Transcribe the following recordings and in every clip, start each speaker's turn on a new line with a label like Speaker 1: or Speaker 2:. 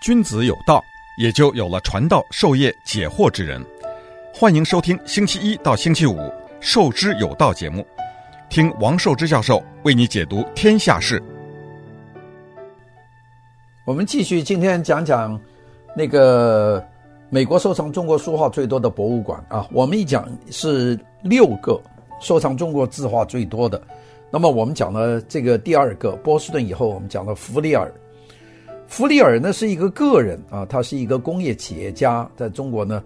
Speaker 1: 君子有道，也就有了传道授业解惑之人。欢迎收听星期一到星期五《授之有道》节目，听王寿之教授为你解读天下事。
Speaker 2: 我们继续今天讲讲那个美国收藏中国书画最多的博物馆啊。我们一讲是六个收藏中国字画最多的。那么我们讲了这个第二个波士顿以后，我们讲了弗里尔。弗里尔呢是一个个人啊，他是一个工业企业家，在中国呢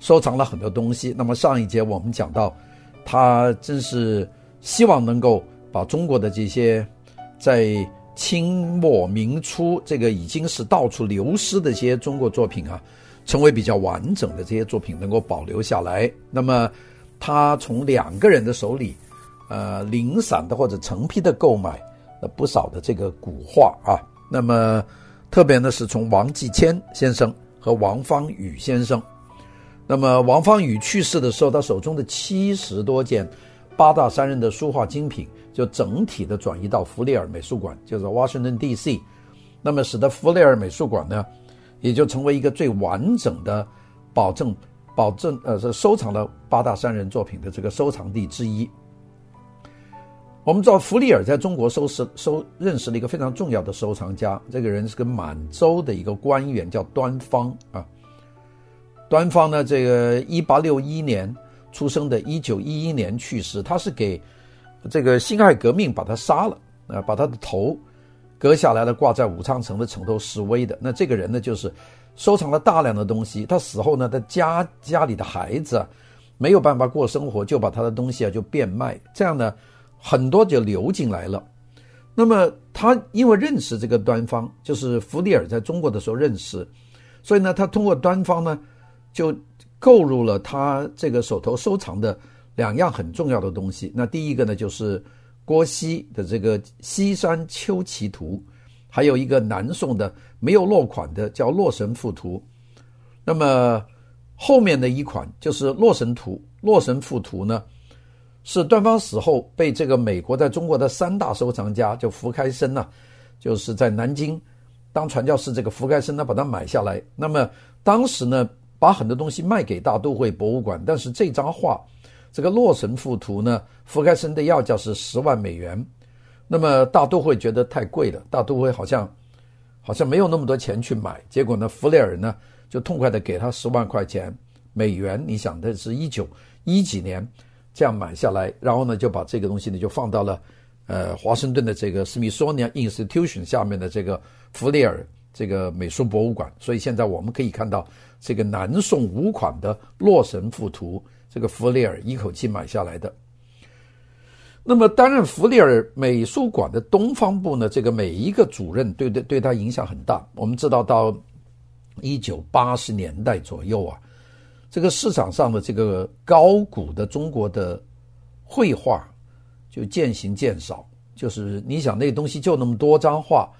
Speaker 2: 收藏了很多东西。那么上一节我们讲到，他真是希望能够把中国的这些在清末明初这个已经是到处流失的这些中国作品啊，成为比较完整的这些作品能够保留下来。那么他从两个人的手里。呃，零散的或者成批的购买了不少的这个古画啊。那么，特别呢是从王继谦先生和王方宇先生。那么，王方宇去世的时候，他手中的七十多件八大山人的书画精品，就整体的转移到弗利尔美术馆，就是 Washington D.C.，那么使得弗利尔美术馆呢，也就成为一个最完整的保证保证呃是收藏了八大山人作品的这个收藏地之一。我们知道弗里尔在中国收拾收认识了一个非常重要的收藏家，这个人是个满洲的一个官员，叫端方啊。端方呢，这个一八六一年出生的，一九一一年去世。他是给这个辛亥革命把他杀了啊，把他的头割下来了，挂在武昌城的城头示威的。那这个人呢，就是收藏了大量的东西。他死后呢，他家家里的孩子啊没有办法过生活，就把他的东西啊就变卖，这样呢。很多就流进来了，那么他因为认识这个端方，就是弗里尔在中国的时候认识，所以呢，他通过端方呢，就购入了他这个手头收藏的两样很重要的东西。那第一个呢，就是郭熙的这个《西山秋奇图》，还有一个南宋的没有落款的叫《洛神赋图》。那么后面的一款就是《洛神图》，《洛神赋图》呢，是端方死后被这个美国在中国的三大收藏家，就福开森呐，就是在南京当传教士这个福开森呢，把它买下来。那么当时呢，把很多东西卖给大都会博物馆，但是这张画，这个《洛神赋图》呢，福开森的要价是十万美元。那么大都会觉得太贵了，大都会好像好像没有那么多钱去买。结果呢，弗雷尔呢就痛快的给他十万块钱美元。你想，这是一九一几年。这样买下来，然后呢，就把这个东西呢，就放到了，呃，华盛顿的这个 Smithsonian Institution 下面的这个弗里尔这个美术博物馆。所以现在我们可以看到这个南宋五款的《洛神赋图》，这个弗里尔一口气买下来的。那么担任弗里尔美术馆的东方部呢，这个每一个主任对对对他影响很大。我们知道到一九八十年代左右啊。这个市场上的这个高古的中国的绘画就渐行渐少，就是你想那东西就那么多张画，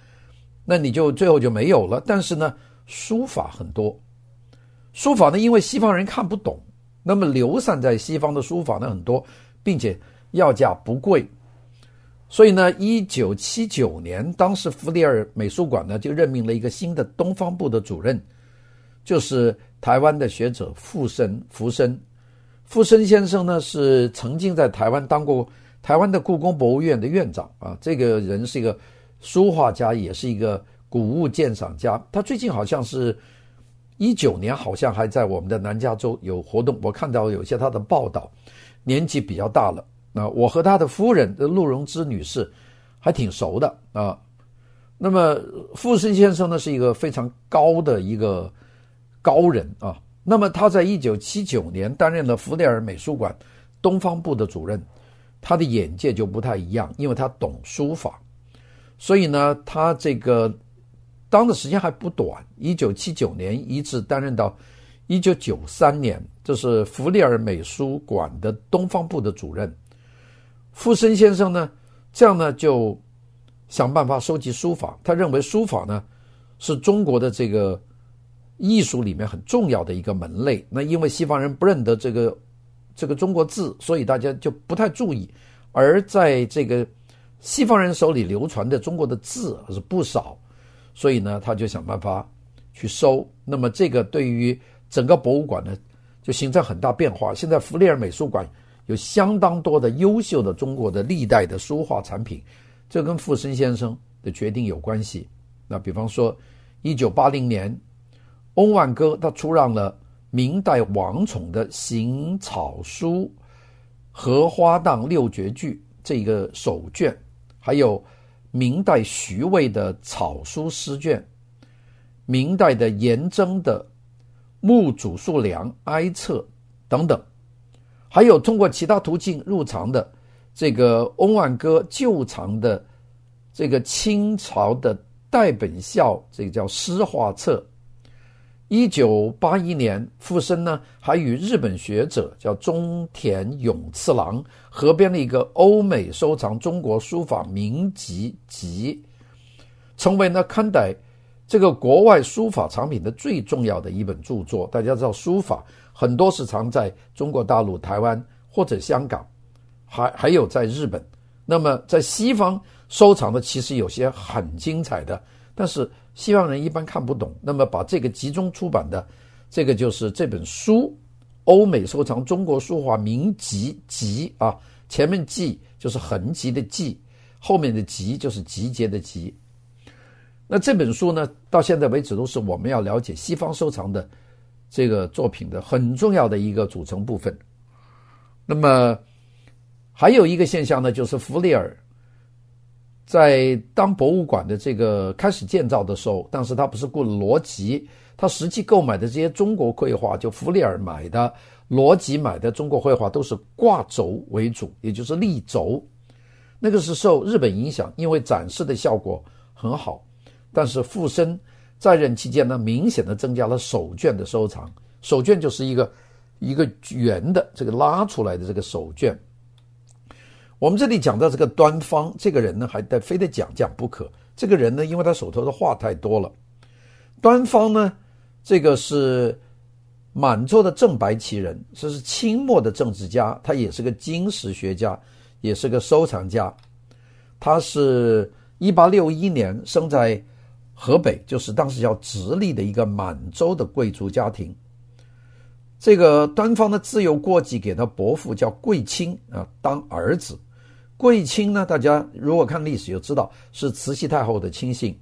Speaker 2: 那你就最后就没有了。但是呢，书法很多，书法呢，因为西方人看不懂，那么流散在西方的书法呢很多，并且要价不贵，所以呢，一九七九年，当时弗里尔美术馆呢就任命了一个新的东方部的主任，就是。台湾的学者傅声，傅声，傅声先生呢是曾经在台湾当过台湾的故宫博物院的院长啊。这个人是一个书画家，也是一个古物鉴赏家。他最近好像是一九年，好像还在我们的南加州有活动。我看到有些他的报道，年纪比较大了。那我和他的夫人陆荣枝女士还挺熟的啊。那么傅声先生呢是一个非常高的一个。高人啊，那么他在一九七九年担任了弗里尔美术馆东方部的主任，他的眼界就不太一样，因为他懂书法，所以呢，他这个当的时间还不短，一九七九年一直担任到一九九三年，这是弗里尔美术馆的东方部的主任。傅森先生呢，这样呢就想办法收集书法，他认为书法呢是中国的这个。艺术里面很重要的一个门类，那因为西方人不认得这个这个中国字，所以大家就不太注意。而在这个西方人手里流传的中国的字是不少，所以呢，他就想办法去收。那么这个对于整个博物馆呢，就形成很大变化。现在弗利尔美术馆有相当多的优秀的中国的历代的书画产品，这跟傅森先生的决定有关系。那比方说，一九八零年，翁万歌他出让了明代王宠的《行草书》《荷花荡六绝句》这个手卷，还有。明代徐渭的草书诗卷，明代的颜征的《穆祖树良哀册》等等，还有通过其他途径入藏的这个翁万歌旧藏的这个清朝的代本校，这个叫诗画册。一九八一年，傅生呢还与日本学者叫中田勇次郎合编了一个欧美收藏中国书法名集集，成为呢刊载这个国外书法藏品的最重要的一本著作。大家知道，书法很多是藏在中国大陆、台湾或者香港，还还有在日本。那么在西方收藏的，其实有些很精彩的。但是西方人一般看不懂，那么把这个集中出版的，这个就是这本书《欧美收藏中国书画名集集》啊，前面“集”就是横集的“集”，后面的“集”就是集结的“集”。那这本书呢，到现在为止都是我们要了解西方收藏的这个作品的很重要的一个组成部分。那么还有一个现象呢，就是弗里尔。在当博物馆的这个开始建造的时候，当时他不是雇了罗吉，他实际购买的这些中国绘画，就弗里尔买的、罗吉买的中国绘画都是挂轴为主，也就是立轴。那个是受日本影响，因为展示的效果很好。但是傅声在任期间呢，明显的增加了手卷的收藏。手卷就是一个一个圆的这个拉出来的这个手卷。我们这里讲到这个端方这个人呢，还得非得讲讲不可。这个人呢，因为他手头的话太多了。端方呢，这个是满洲的正白旗人，这是清末的政治家，他也是个经史学家，也是个收藏家。他是一八六一年生在河北，就是当时叫直隶的一个满洲的贵族家庭。这个端方的自幼过继给他伯父叫贵清啊当儿子。贵清呢，大家如果看历史就知道是慈禧太后的亲信，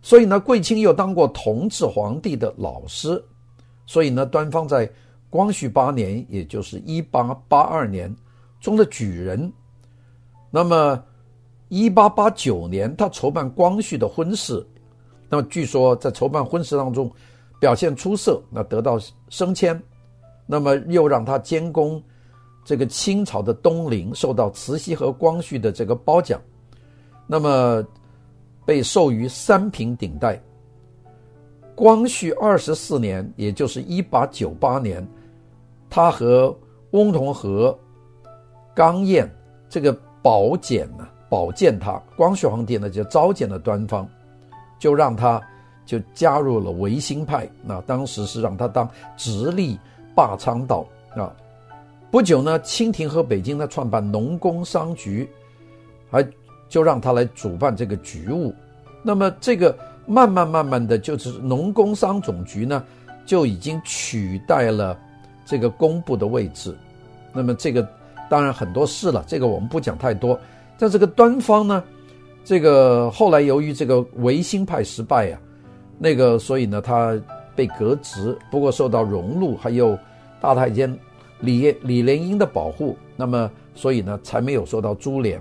Speaker 2: 所以呢，贵清又当过同治皇帝的老师，所以呢，端方在光绪八年，也就是一八八二年中的举人。那么，一八八九年他筹办光绪的婚事，那么据说在筹办婚事当中表现出色，那得到升迁，那么又让他监工。这个清朝的东陵受到慈禧和光绪的这个褒奖，那么被授予三品顶戴。光绪二十四年，也就是一八九八年，他和翁同龢、刚彦这个保检呢，保荐他，光绪皇帝呢就召见了端方，就让他就加入了维新派。那当时是让他当直隶霸昌道啊。不久呢，清廷和北京呢创办农工商局，还就让他来主办这个局务。那么这个慢慢慢慢的就是农工商总局呢，就已经取代了这个工部的位置。那么这个当然很多事了，这个我们不讲太多。在这个端方呢，这个后来由于这个维新派失败呀、啊，那个所以呢他被革职，不过受到荣禄还有大太监。李李莲英的保护，那么所以呢，才没有受到株连。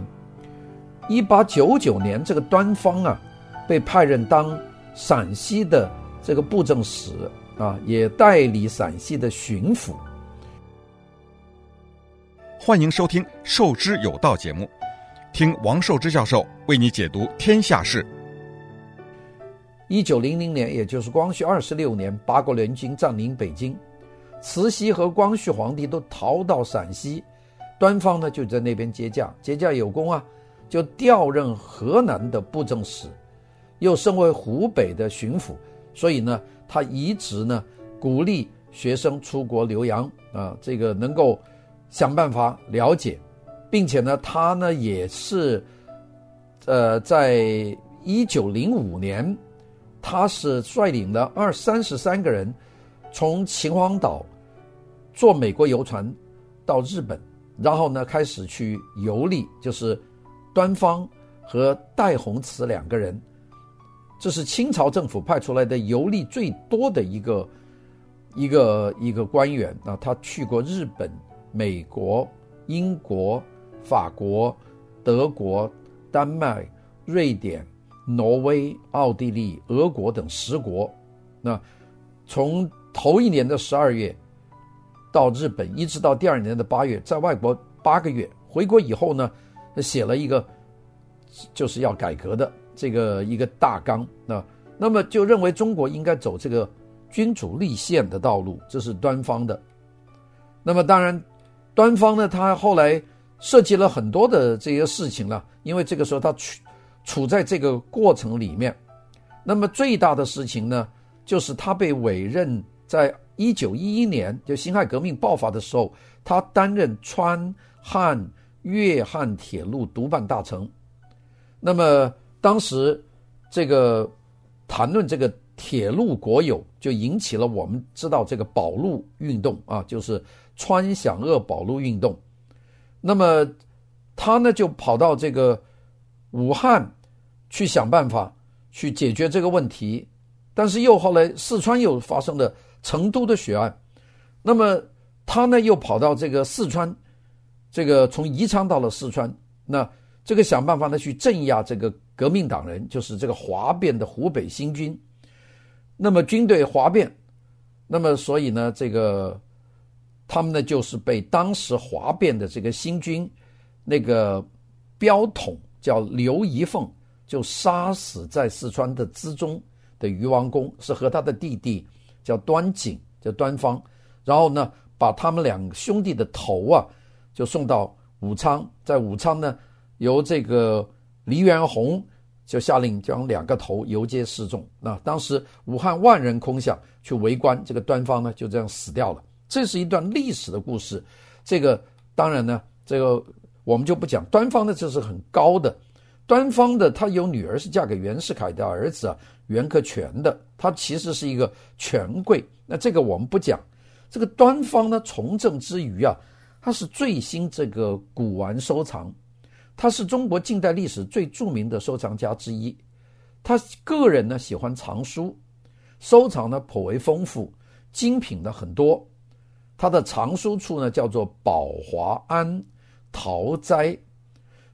Speaker 2: 一八九九年，这个端方啊，被派任当陕西的这个布政使啊，也代理陕西的巡抚。
Speaker 1: 欢迎收听《受之有道》节目，听王寿之教授为你解读天下事。
Speaker 2: 一九零零年，也就是光绪二十六年，八国联军占领北京。慈禧和光绪皇帝都逃到陕西，端方呢就在那边接驾，接驾有功啊，就调任河南的布政使，又升为湖北的巡抚，所以呢，他一直呢鼓励学生出国留洋啊，这个能够想办法了解，并且呢，他呢也是，呃，在一九零五年他是率领了二三十三个人，从秦皇岛坐美国游船到日本，然后呢开始去游历，就是端方和戴弘慈两个人，这是清朝政府派出来的游历最多的一个一个一个官员啊，他去过日本、美国、英国、法国、德国、丹麦、瑞典。挪威、奥地利、俄国等十国，那从头一年的十二月到日本，一直到第二年的八月，在外国八个月。回国以后呢，写了一个就是要改革的这个一个大纲。那那么就认为中国应该走这个君主立宪的道路，这是端方的。那么当然，端方呢，他后来设计了很多的这些事情了，因为这个时候他处。处在这个过程里面，那么最大的事情呢，就是他被委任在一九一一年，就辛亥革命爆发的时候，他担任川汉粤汉铁路督办大臣。那么当时这个谈论这个铁路国有，就引起了我们知道这个保路运动啊，就是川湘鄂保路运动。那么他呢就跑到这个。武汉去想办法去解决这个问题，但是又后来四川又发生了成都的血案，那么他呢又跑到这个四川，这个从宜昌到了四川，那这个想办法呢去镇压这个革命党人，就是这个哗变的湖北新军，那么军队哗变，那么所以呢这个他们呢就是被当时哗变的这个新军那个标统。叫刘宜凤，就杀死在四川的资中的渔王公，是和他的弟弟叫端景，叫端方，然后呢，把他们两兄弟的头啊，就送到武昌，在武昌呢，由这个黎元洪就下令将两个头游街示众。那当时武汉万人空巷去围观，这个端方呢就这样死掉了。这是一段历史的故事。这个当然呢，这个。我们就不讲端方的，这是很高的。端方的他有女儿是嫁给袁世凯的儿子啊，袁克全的，他其实是一个权贵。那这个我们不讲。这个端方呢，从政之余啊，他是最新这个古玩收藏，他是中国近代历史最著名的收藏家之一。他个人呢喜欢藏书，收藏呢颇为丰富，精品的很多。他的藏书处呢叫做宝华庵。陶斋，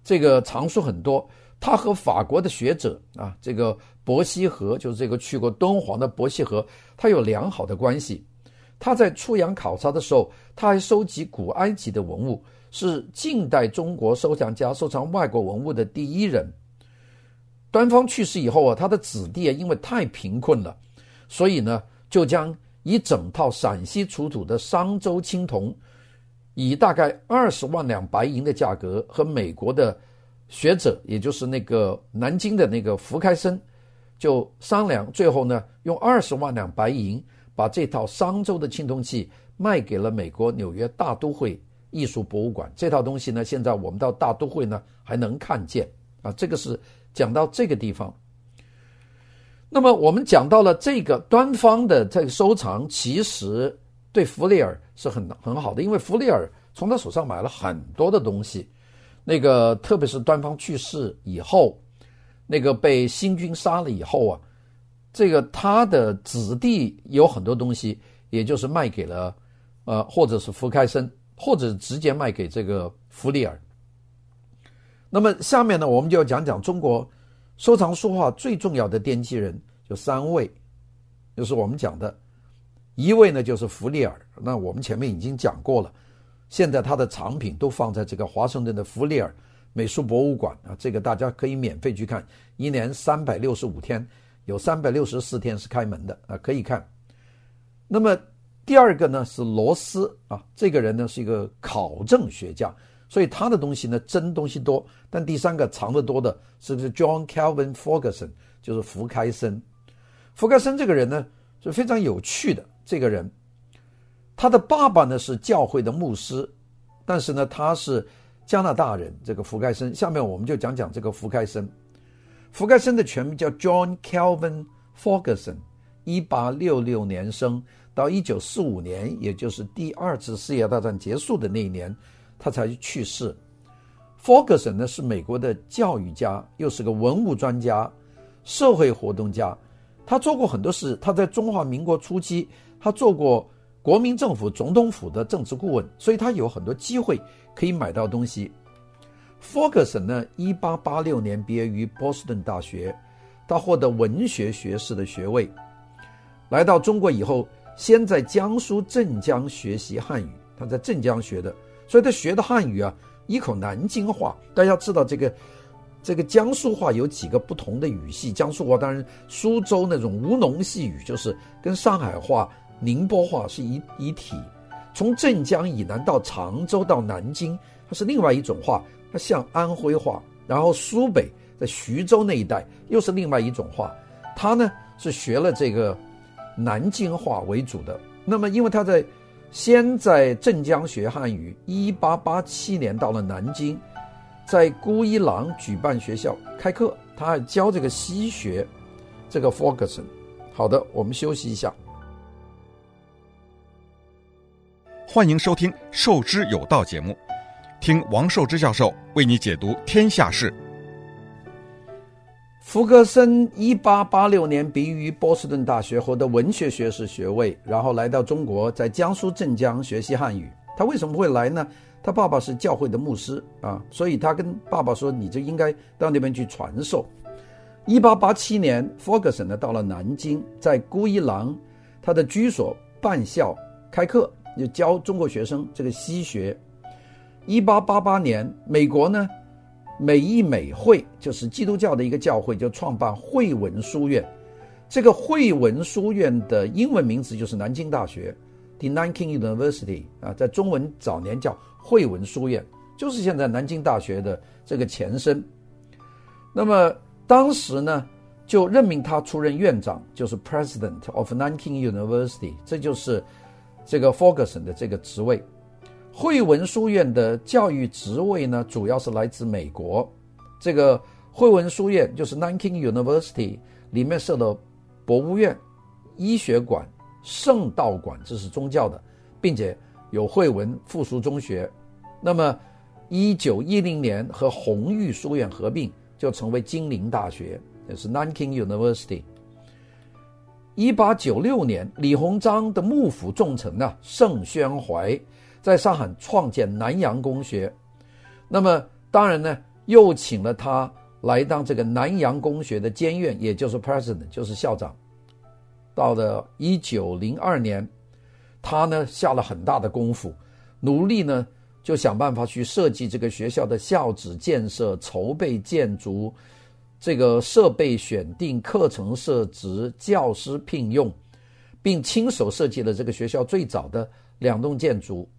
Speaker 2: 这个藏书很多。他和法国的学者啊，这个伯希和，就是这个去过敦煌的伯希和，他有良好的关系。他在出洋考察的时候，他还收集古埃及的文物，是近代中国收藏家收藏外国文物的第一人。端方去世以后啊，他的子弟啊，因为太贫困了，所以呢，就将一整套陕西出土的商周青铜。以大概二十万两白银的价格和美国的学者，也就是那个南京的那个福开森，就商量，最后呢，用二十万两白银把这套商周的青铜器卖给了美国纽约大都会艺术博物馆。这套东西呢，现在我们到大都会呢还能看见啊。这个是讲到这个地方。那么我们讲到了这个端方的这个收藏，其实。对弗里尔是很很好的，因为弗里尔从他手上买了很多的东西，那个特别是端方去世以后，那个被新军杀了以后啊，这个他的子弟有很多东西，也就是卖给了呃，或者是福开森，或者直接卖给这个弗里尔。那么下面呢，我们就要讲讲中国收藏书画最重要的奠基人，就三位，就是我们讲的。一位呢就是弗里尔，那我们前面已经讲过了，现在他的藏品都放在这个华盛顿的弗里尔美术博物馆啊，这个大家可以免费去看，一年三百六十五天，有三百六十四天是开门的啊，可以看。那么第二个呢是罗斯啊，这个人呢是一个考证学家，所以他的东西呢真东西多。但第三个藏得多的是不是 John Calvin Ferguson，就是福开森。福开森这个人呢是非常有趣的。这个人，他的爸爸呢是教会的牧师，但是呢他是加拿大人。这个福开森，下面我们就讲讲这个福开森。福开森的全名叫 John Calvin Ferguson，一八六六年生，到一九四五年，也就是第二次世界大战结束的那一年，他才去世。Ferguson 呢是美国的教育家，又是个文物专家、社会活动家。他做过很多事。他在中华民国初期，他做过国民政府总统府的政治顾问，所以他有很多机会可以买到东西。Ferguson 呢，一八八六年毕业于波士顿大学，他获得文学学士的学位。来到中国以后，先在江苏镇江学习汉语，他在镇江学的，所以他学的汉语啊。一口南京话，大家知道这个这个江苏话有几个不同的语系。江苏话当然，苏州那种吴侬细语就是跟上海话、宁波话是一一体。从镇江以南到常州到南京，它是另外一种话，它像安徽话。然后苏北在徐州那一带又是另外一种话。他呢是学了这个南京话为主的。那么因为他在。先在镇江学汉语，一八八七年到了南京，在孤一郎举办学校开课，他还教这个西学，这个 Ferguson。好的，我们休息一下。
Speaker 1: 欢迎收听《授之有道》节目，听王寿之教授为你解读天下事。
Speaker 2: 福格森一八八六年毕业于波士顿大学，获得文学学士学位，然后来到中国，在江苏镇江学习汉语。他为什么会来呢？他爸爸是教会的牧师啊，所以他跟爸爸说：“你就应该到那边去传授。”一八八七年，福格森呢到了南京，在孤一郎他的居所办校开课，就教中国学生这个西学。一八八八年，美国呢。美义美会就是基督教的一个教会，就创办惠文书院。这个惠文书院的英文名字就是南京大学，The Nanking University 啊，在中文早年叫惠文书院，就是现在南京大学的这个前身。那么当时呢，就任命他出任院长，就是 President of Nanking University，这就是这个 Ferguson 的这个职位。惠文书院的教育职位呢，主要是来自美国。这个惠文书院就是 Nanking University 里面设的博物院、医学馆、圣道馆，这是宗教的，并且有惠文附属中学。那么，一九一零年和红玉书院合并，就成为金陵大学，也是 Nanking University。一八九六年，李鸿章的幕府重臣呢，盛宣怀。在上海创建南洋公学，那么当然呢，又请了他来当这个南洋公学的监院，也就是 president，就是校长。到了一九零二年，他呢下了很大的功夫，努力呢就想办法去设计这个学校的校址建设、筹备建筑、这个设备选定、课程设置、教师聘用，并亲手设计了这个学校最早的两栋建筑。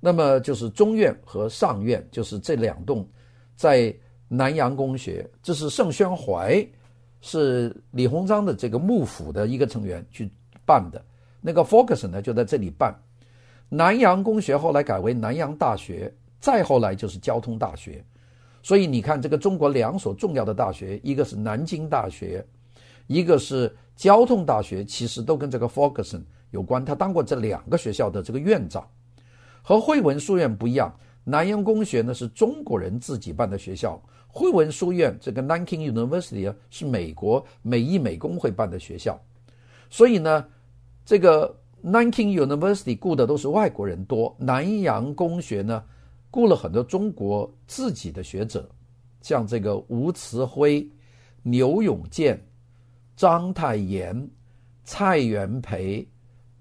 Speaker 2: 那么就是中院和上院，就是这两栋，在南洋公学，这是盛宣怀，是李鸿章的这个幕府的一个成员去办的。那个 Ferguson 呢，就在这里办。南洋公学后来改为南洋大学，再后来就是交通大学。所以你看，这个中国两所重要的大学，一个是南京大学，一个是交通大学，其实都跟这个 Ferguson 有关。他当过这两个学校的这个院长。和汇文书院不一样，南洋公学呢是中国人自己办的学校，汇文书院这个 Nanking University 是美国美义美工会办的学校，所以呢，这个 Nanking University 雇的都是外国人多，南洋公学呢雇了很多中国自己的学者，像这个吴慈辉、牛永健、章太炎、蔡元培。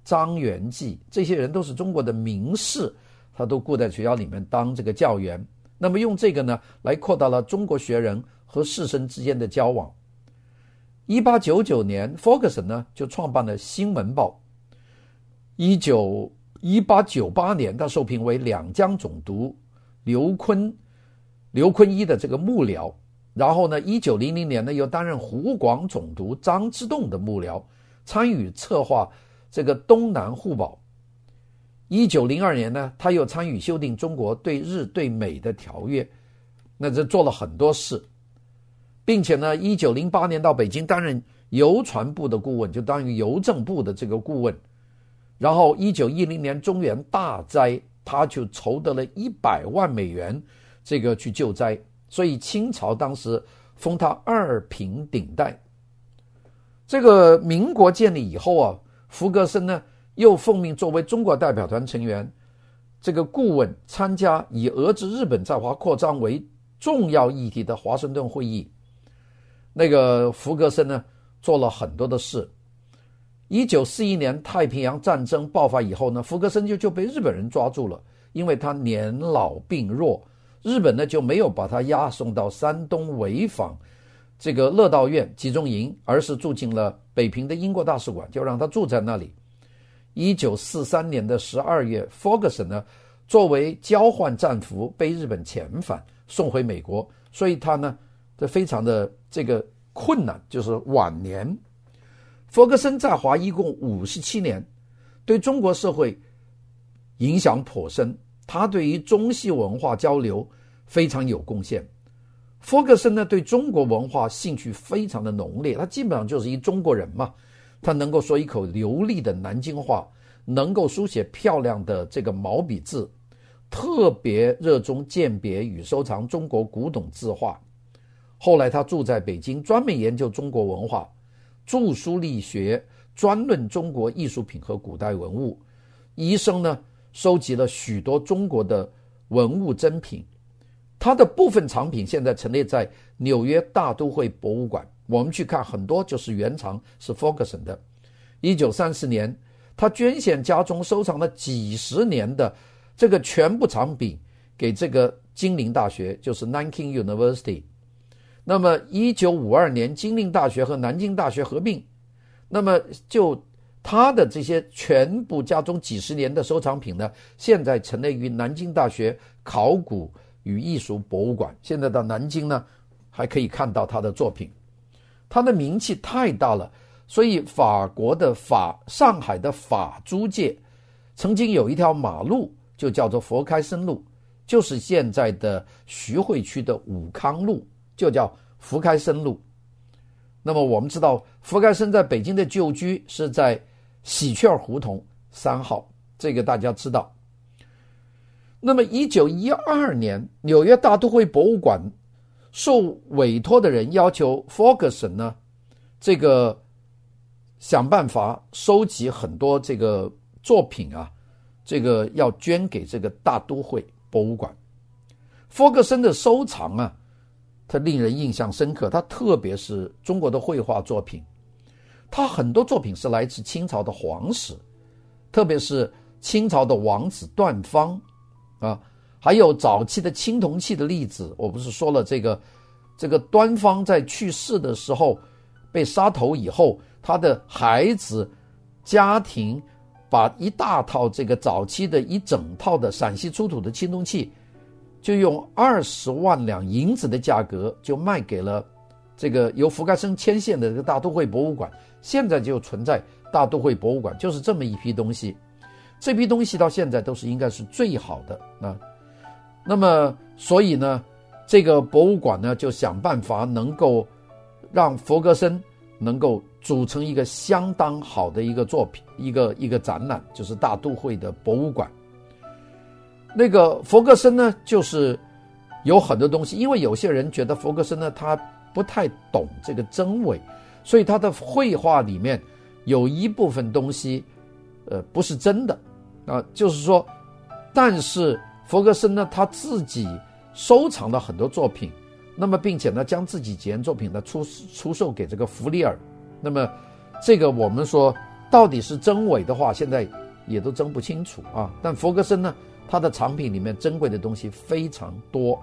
Speaker 2: 张元济这些人都是中国的名士，他都雇在学校里面当这个教员。那么用这个呢，来扩大了中国学人和士绅之间的交往。一八九九年，Ferguson 呢就创办了《新闻报》。一九一八九八年，他受聘为两江总督刘坤刘坤一的这个幕僚。然后呢，一九零零年呢，又担任湖广总督张之洞的幕僚，参与策划。这个东南互保，一九零二年呢，他又参与修订中国对日对美的条约，那这做了很多事，并且呢，一九零八年到北京担任邮传部的顾问，就当于邮政部的这个顾问。然后，一九一零年中原大灾，他就筹得了一百万美元，这个去救灾。所以清朝当时封他二品顶戴。这个民国建立以后啊，福格森呢又奉命作为中国代表团成员，这个顾问参加以遏制日本在华扩张为重要议题的华盛顿会议。那个福格森呢做了很多的事。一九四一年太平洋战争爆发以后呢，福格森就就被日本人抓住了，因为他年老病弱。日本呢就没有把他押送到山东潍坊这个乐道院集中营，而是住进了北平的英国大使馆，就让他住在那里。一九四三年的十二月，福格森呢作为交换战俘被日本遣返送回美国，所以他呢这非常的这个困难，就是晚年。福格森在华一共五十七年，对中国社会影响颇深。他对于中西文化交流非常有贡献。福格森呢，对中国文化兴趣非常的浓烈，他基本上就是一中国人嘛。他能够说一口流利的南京话，能够书写漂亮的这个毛笔字，特别热衷鉴别与收藏中国古董字画。后来他住在北京，专门研究中国文化，著书立学，专论中国艺术品和古代文物。一生呢，收集了许多中国的文物珍品，他的部分藏品现在陈列在纽约大都会博物馆。我们去看，很多就是原藏是福格森的。一九三四年，他捐献家中收藏了几十年的这个全部藏品给这个金陵大学，就是 Nanking University。那么一九五二年，金陵大学和南京大学合并，那么就。他的这些全部家中几十年的收藏品呢，现在陈列于南京大学考古与艺术博物馆。现在到南京呢，还可以看到他的作品。他的名气太大了，所以法国的法上海的法租界曾经有一条马路就叫做佛开森路，就是现在的徐汇区的武康路，就叫福开森路。那么我们知道，福开森在北京的旧居是在。喜鹊胡同三号，这个大家知道。那么，一九一二年，纽约大都会博物馆受委托的人要求福格森呢，这个想办法收集很多这个作品啊，这个要捐给这个大都会博物馆。福格森的收藏啊，他令人印象深刻，他特别是中国的绘画作品。他很多作品是来自清朝的皇室，特别是清朝的王子段芳，啊，还有早期的青铜器的例子。我不是说了这个，这个段芳在去世的时候被杀头以后，他的孩子家庭把一大套这个早期的一整套的陕西出土的青铜器，就用二十万两银子的价格就卖给了这个由福格森牵线的这个大都会博物馆。现在就存在大都会博物馆，就是这么一批东西，这批东西到现在都是应该是最好的啊。那么，所以呢，这个博物馆呢就想办法能够让福格森能够组成一个相当好的一个作品，一个一个展览，就是大都会的博物馆。那个弗格森呢，就是有很多东西，因为有些人觉得弗格森呢，他不太懂这个真伪。所以他的绘画里面有一部分东西，呃，不是真的，啊，就是说，但是弗格森呢，他自己收藏了很多作品，那么并且呢，将自己几件作品呢出出售给这个弗里尔，那么这个我们说到底是真伪的话，现在也都争不清楚啊。但弗格森呢，他的藏品里面珍贵的东西非常多。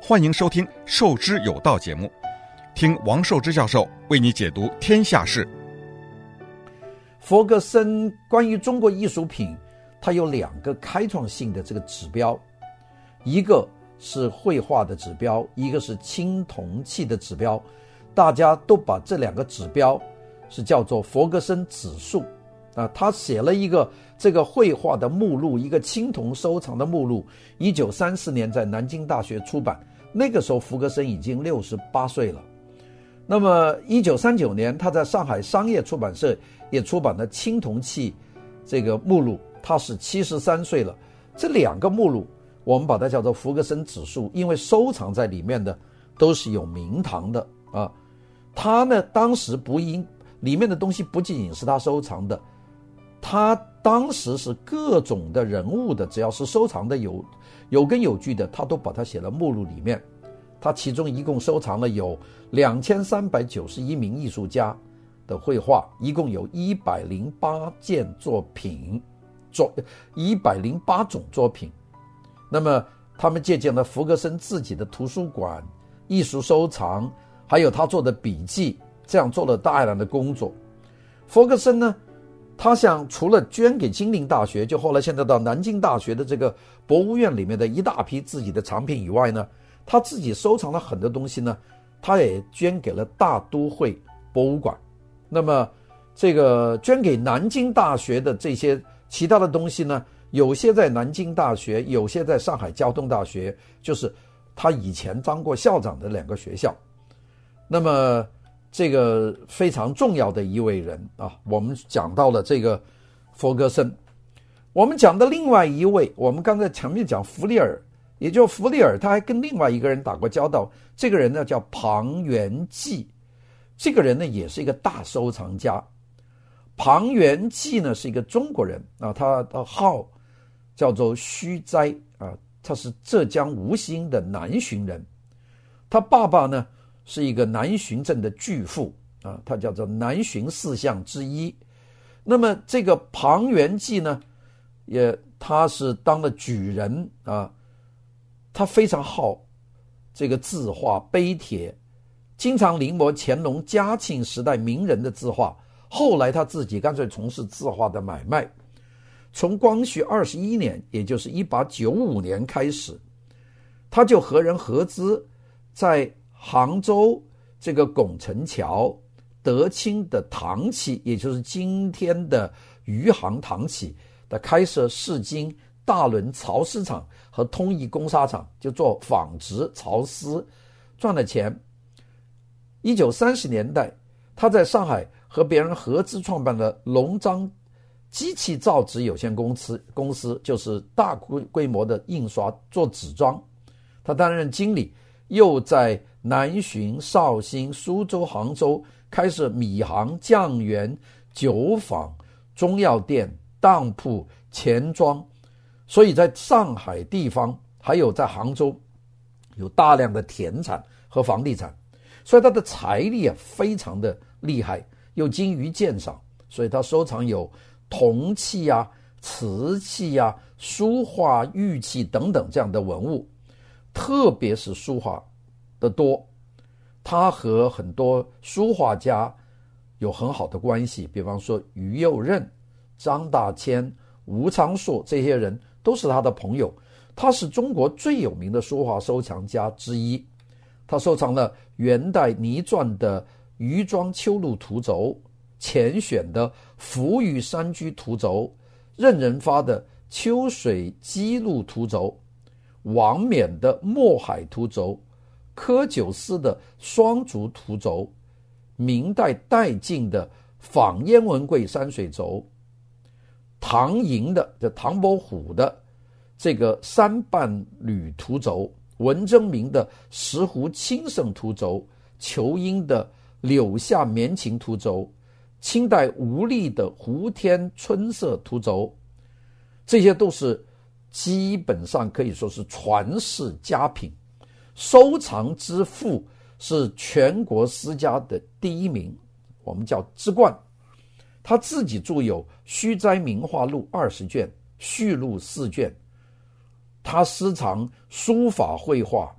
Speaker 1: 欢迎收听《授之有道》节目。听王寿之教授为你解读天下事。
Speaker 2: 佛格森关于中国艺术品，它有两个开创性的这个指标，一个是绘画的指标，一个是青铜器的指标。大家都把这两个指标是叫做佛格森指数啊。他写了一个这个绘画的目录，一个青铜收藏的目录，一九三四年在南京大学出版。那个时候福格森已经六十八岁了。那么，一九三九年，他在上海商业出版社也出版了《青铜器》这个目录，他是七十三岁了。这两个目录，我们把它叫做福格森指数，因为收藏在里面的都是有名堂的啊。他呢，当时不应里面的东西不仅仅是他收藏的，他当时是各种的人物的，只要是收藏的有有根有据的，他都把它写了目录里面。他其中一共收藏了有两千三百九十一名艺术家的绘画，一共有一百零八件作品，作一百零八种作品。那么他们借鉴了弗格森自己的图书馆、艺术收藏，还有他做的笔记，这样做了大量的工作。弗格森呢，他想除了捐给金陵大学，就后来现在到南京大学的这个博物院里面的一大批自己的藏品以外呢。他自己收藏了很多东西呢，他也捐给了大都会博物馆。那么，这个捐给南京大学的这些其他的东西呢，有些在南京大学，有些在上海交通大学，就是他以前当过校长的两个学校。那么，这个非常重要的一位人啊，我们讲到了这个弗格森。我们讲的另外一位，我们刚才前面讲弗里尔。也就弗里尔，他还跟另外一个人打过交道。这个人呢叫庞元济，这个人呢也是一个大收藏家。庞元济呢是一个中国人啊，他的号叫做虚斋啊，他是浙江吴兴的南浔人。他爸爸呢是一个南浔镇的巨富啊，他叫做南浔四相之一。那么这个庞元济呢，也他是当了举人啊。他非常好这个字画碑帖，经常临摹乾隆、嘉庆时代名人的字画。后来他自己干脆从事字画的买卖。从光绪二十一年，也就是一八九五年开始，他就和人合资，在杭州这个拱宸桥、德清的糖企，也就是今天的余杭糖企的开设市经大轮潮丝厂。和通义工纱厂就做纺织潮丝，赚了钱。一九三十年代，他在上海和别人合资创办了龙章机器造纸有限公司，公司就是大规规模的印刷做纸装。他担任经理，又在南浔、绍兴、苏州、杭州开设米行、酱园、酒坊、中药店、当铺、钱庄。所以在上海地方，还有在杭州，有大量的田产和房地产，所以他的财力啊非常的厉害，又精于鉴赏，所以他收藏有铜器啊、瓷器啊、书画、玉器等等这样的文物，特别是书画的多。他和很多书画家有很好的关系，比方说于右任、张大千、吴昌硕这些人。都是他的朋友，他是中国最有名的书画收藏家之一。他收藏了元代倪瓒的余庄秋露图轴、钱选的福玉山居图轴、任人发的秋水鸡路图轴、王冕的墨海图轴、柯九思的双竹图轴、明代戴进的仿燕文贵山水轴。唐寅的，这唐伯虎的这个三半缕图轴，文征明的石湖清胜图轴，仇英的柳下绵情图轴，清代吴俪的湖天春色图轴，这些都是基本上可以说是传世佳品，收藏之富是全国私家的第一名，我们叫之冠。他自己著有《虚斋名画录》二十卷，序录四卷。他私藏书法绘画，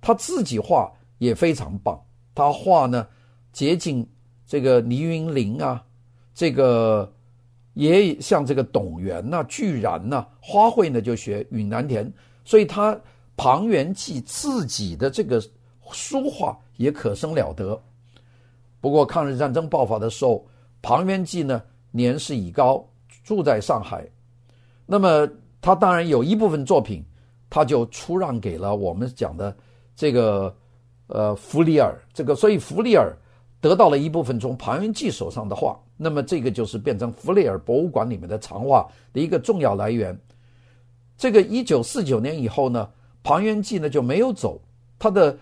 Speaker 2: 他自己画也非常棒。他画呢，接近这个倪云林啊，这个也像这个董源呐、啊、巨然呐、花卉呢就学允南田。所以他庞元济自己的这个书画也可生了得。不过抗日战争爆发的时候，庞元济呢，年事已高，住在上海。那么他当然有一部分作品，他就出让给了我们讲的这个呃弗里尔这个，所以弗里尔得到了一部分从庞元济手上的画，那么这个就是变成弗雷尔博物馆里面的藏画的一个重要来源。这个一九四九年以后呢，庞元济呢就没有走，他的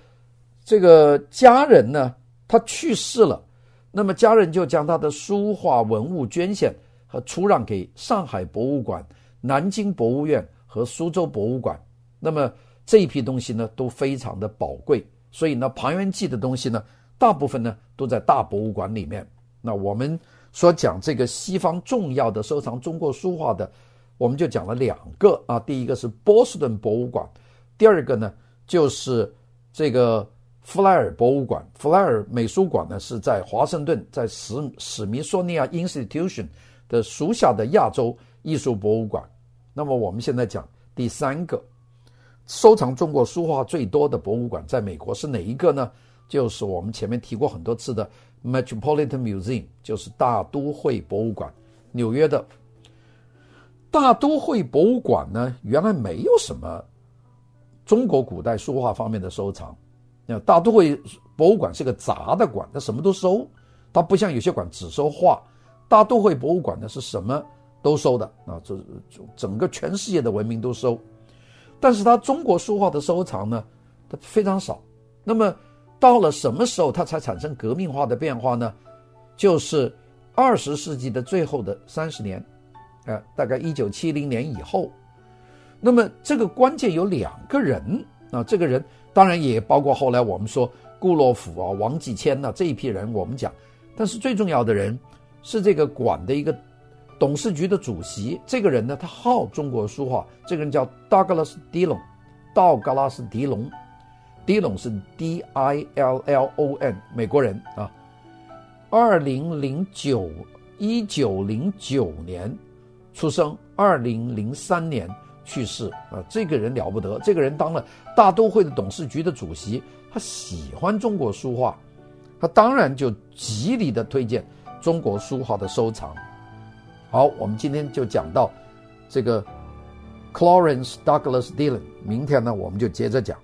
Speaker 2: 这个家人呢，他去世了，那么家人就将他的书画文物捐献和出让给上海博物馆、南京博物院和苏州博物馆。那么这一批东西呢都非常的宝贵，所以呢庞元济的东西呢大部分呢都在大博物馆里面。那我们所讲这个西方重要的收藏中国书画的，我们就讲了两个啊，第一个是波士顿博物馆，第二个呢就是这个弗莱尔博物馆。弗莱尔美术馆呢是在华盛顿，在史史密索尼亚 Institution 的属下的亚洲艺术博物馆。那么我们现在讲第三个。收藏中国书画最多的博物馆在美国是哪一个呢？就是我们前面提过很多次的 Metropolitan Museum，就是大都会博物馆，纽约的。大都会博物馆呢，原来没有什么中国古代书画方面的收藏。那大都会博物馆是个杂的馆，它什么都收，它不像有些馆只收画。大都会博物馆呢是什么都收的啊，这整个全世界的文明都收。但是他中国书画的收藏呢，它非常少。那么到了什么时候它才产生革命化的变化呢？就是二十世纪的最后的三十年，呃，大概一九七零年以后。那么这个关键有两个人啊，这个人当然也包括后来我们说顾洛甫啊、王继谦呐这一批人，我们讲。但是最重要的人是这个馆的一个。董事局的主席这个人呢，他好中国书画。这个人叫 Douglas Dillon，道格拉斯·狄龙。Dillon 是 D-I-L-L-O-N，美国人啊。二零零九一九零九年出生，二零零三年去世啊。这个人了不得，这个人当了大都会的董事局的主席，他喜欢中国书画，他当然就极力的推荐中国书画的收藏。好，我们今天就讲到这个 Clarence Douglas Dillon，明天呢我们就接着讲。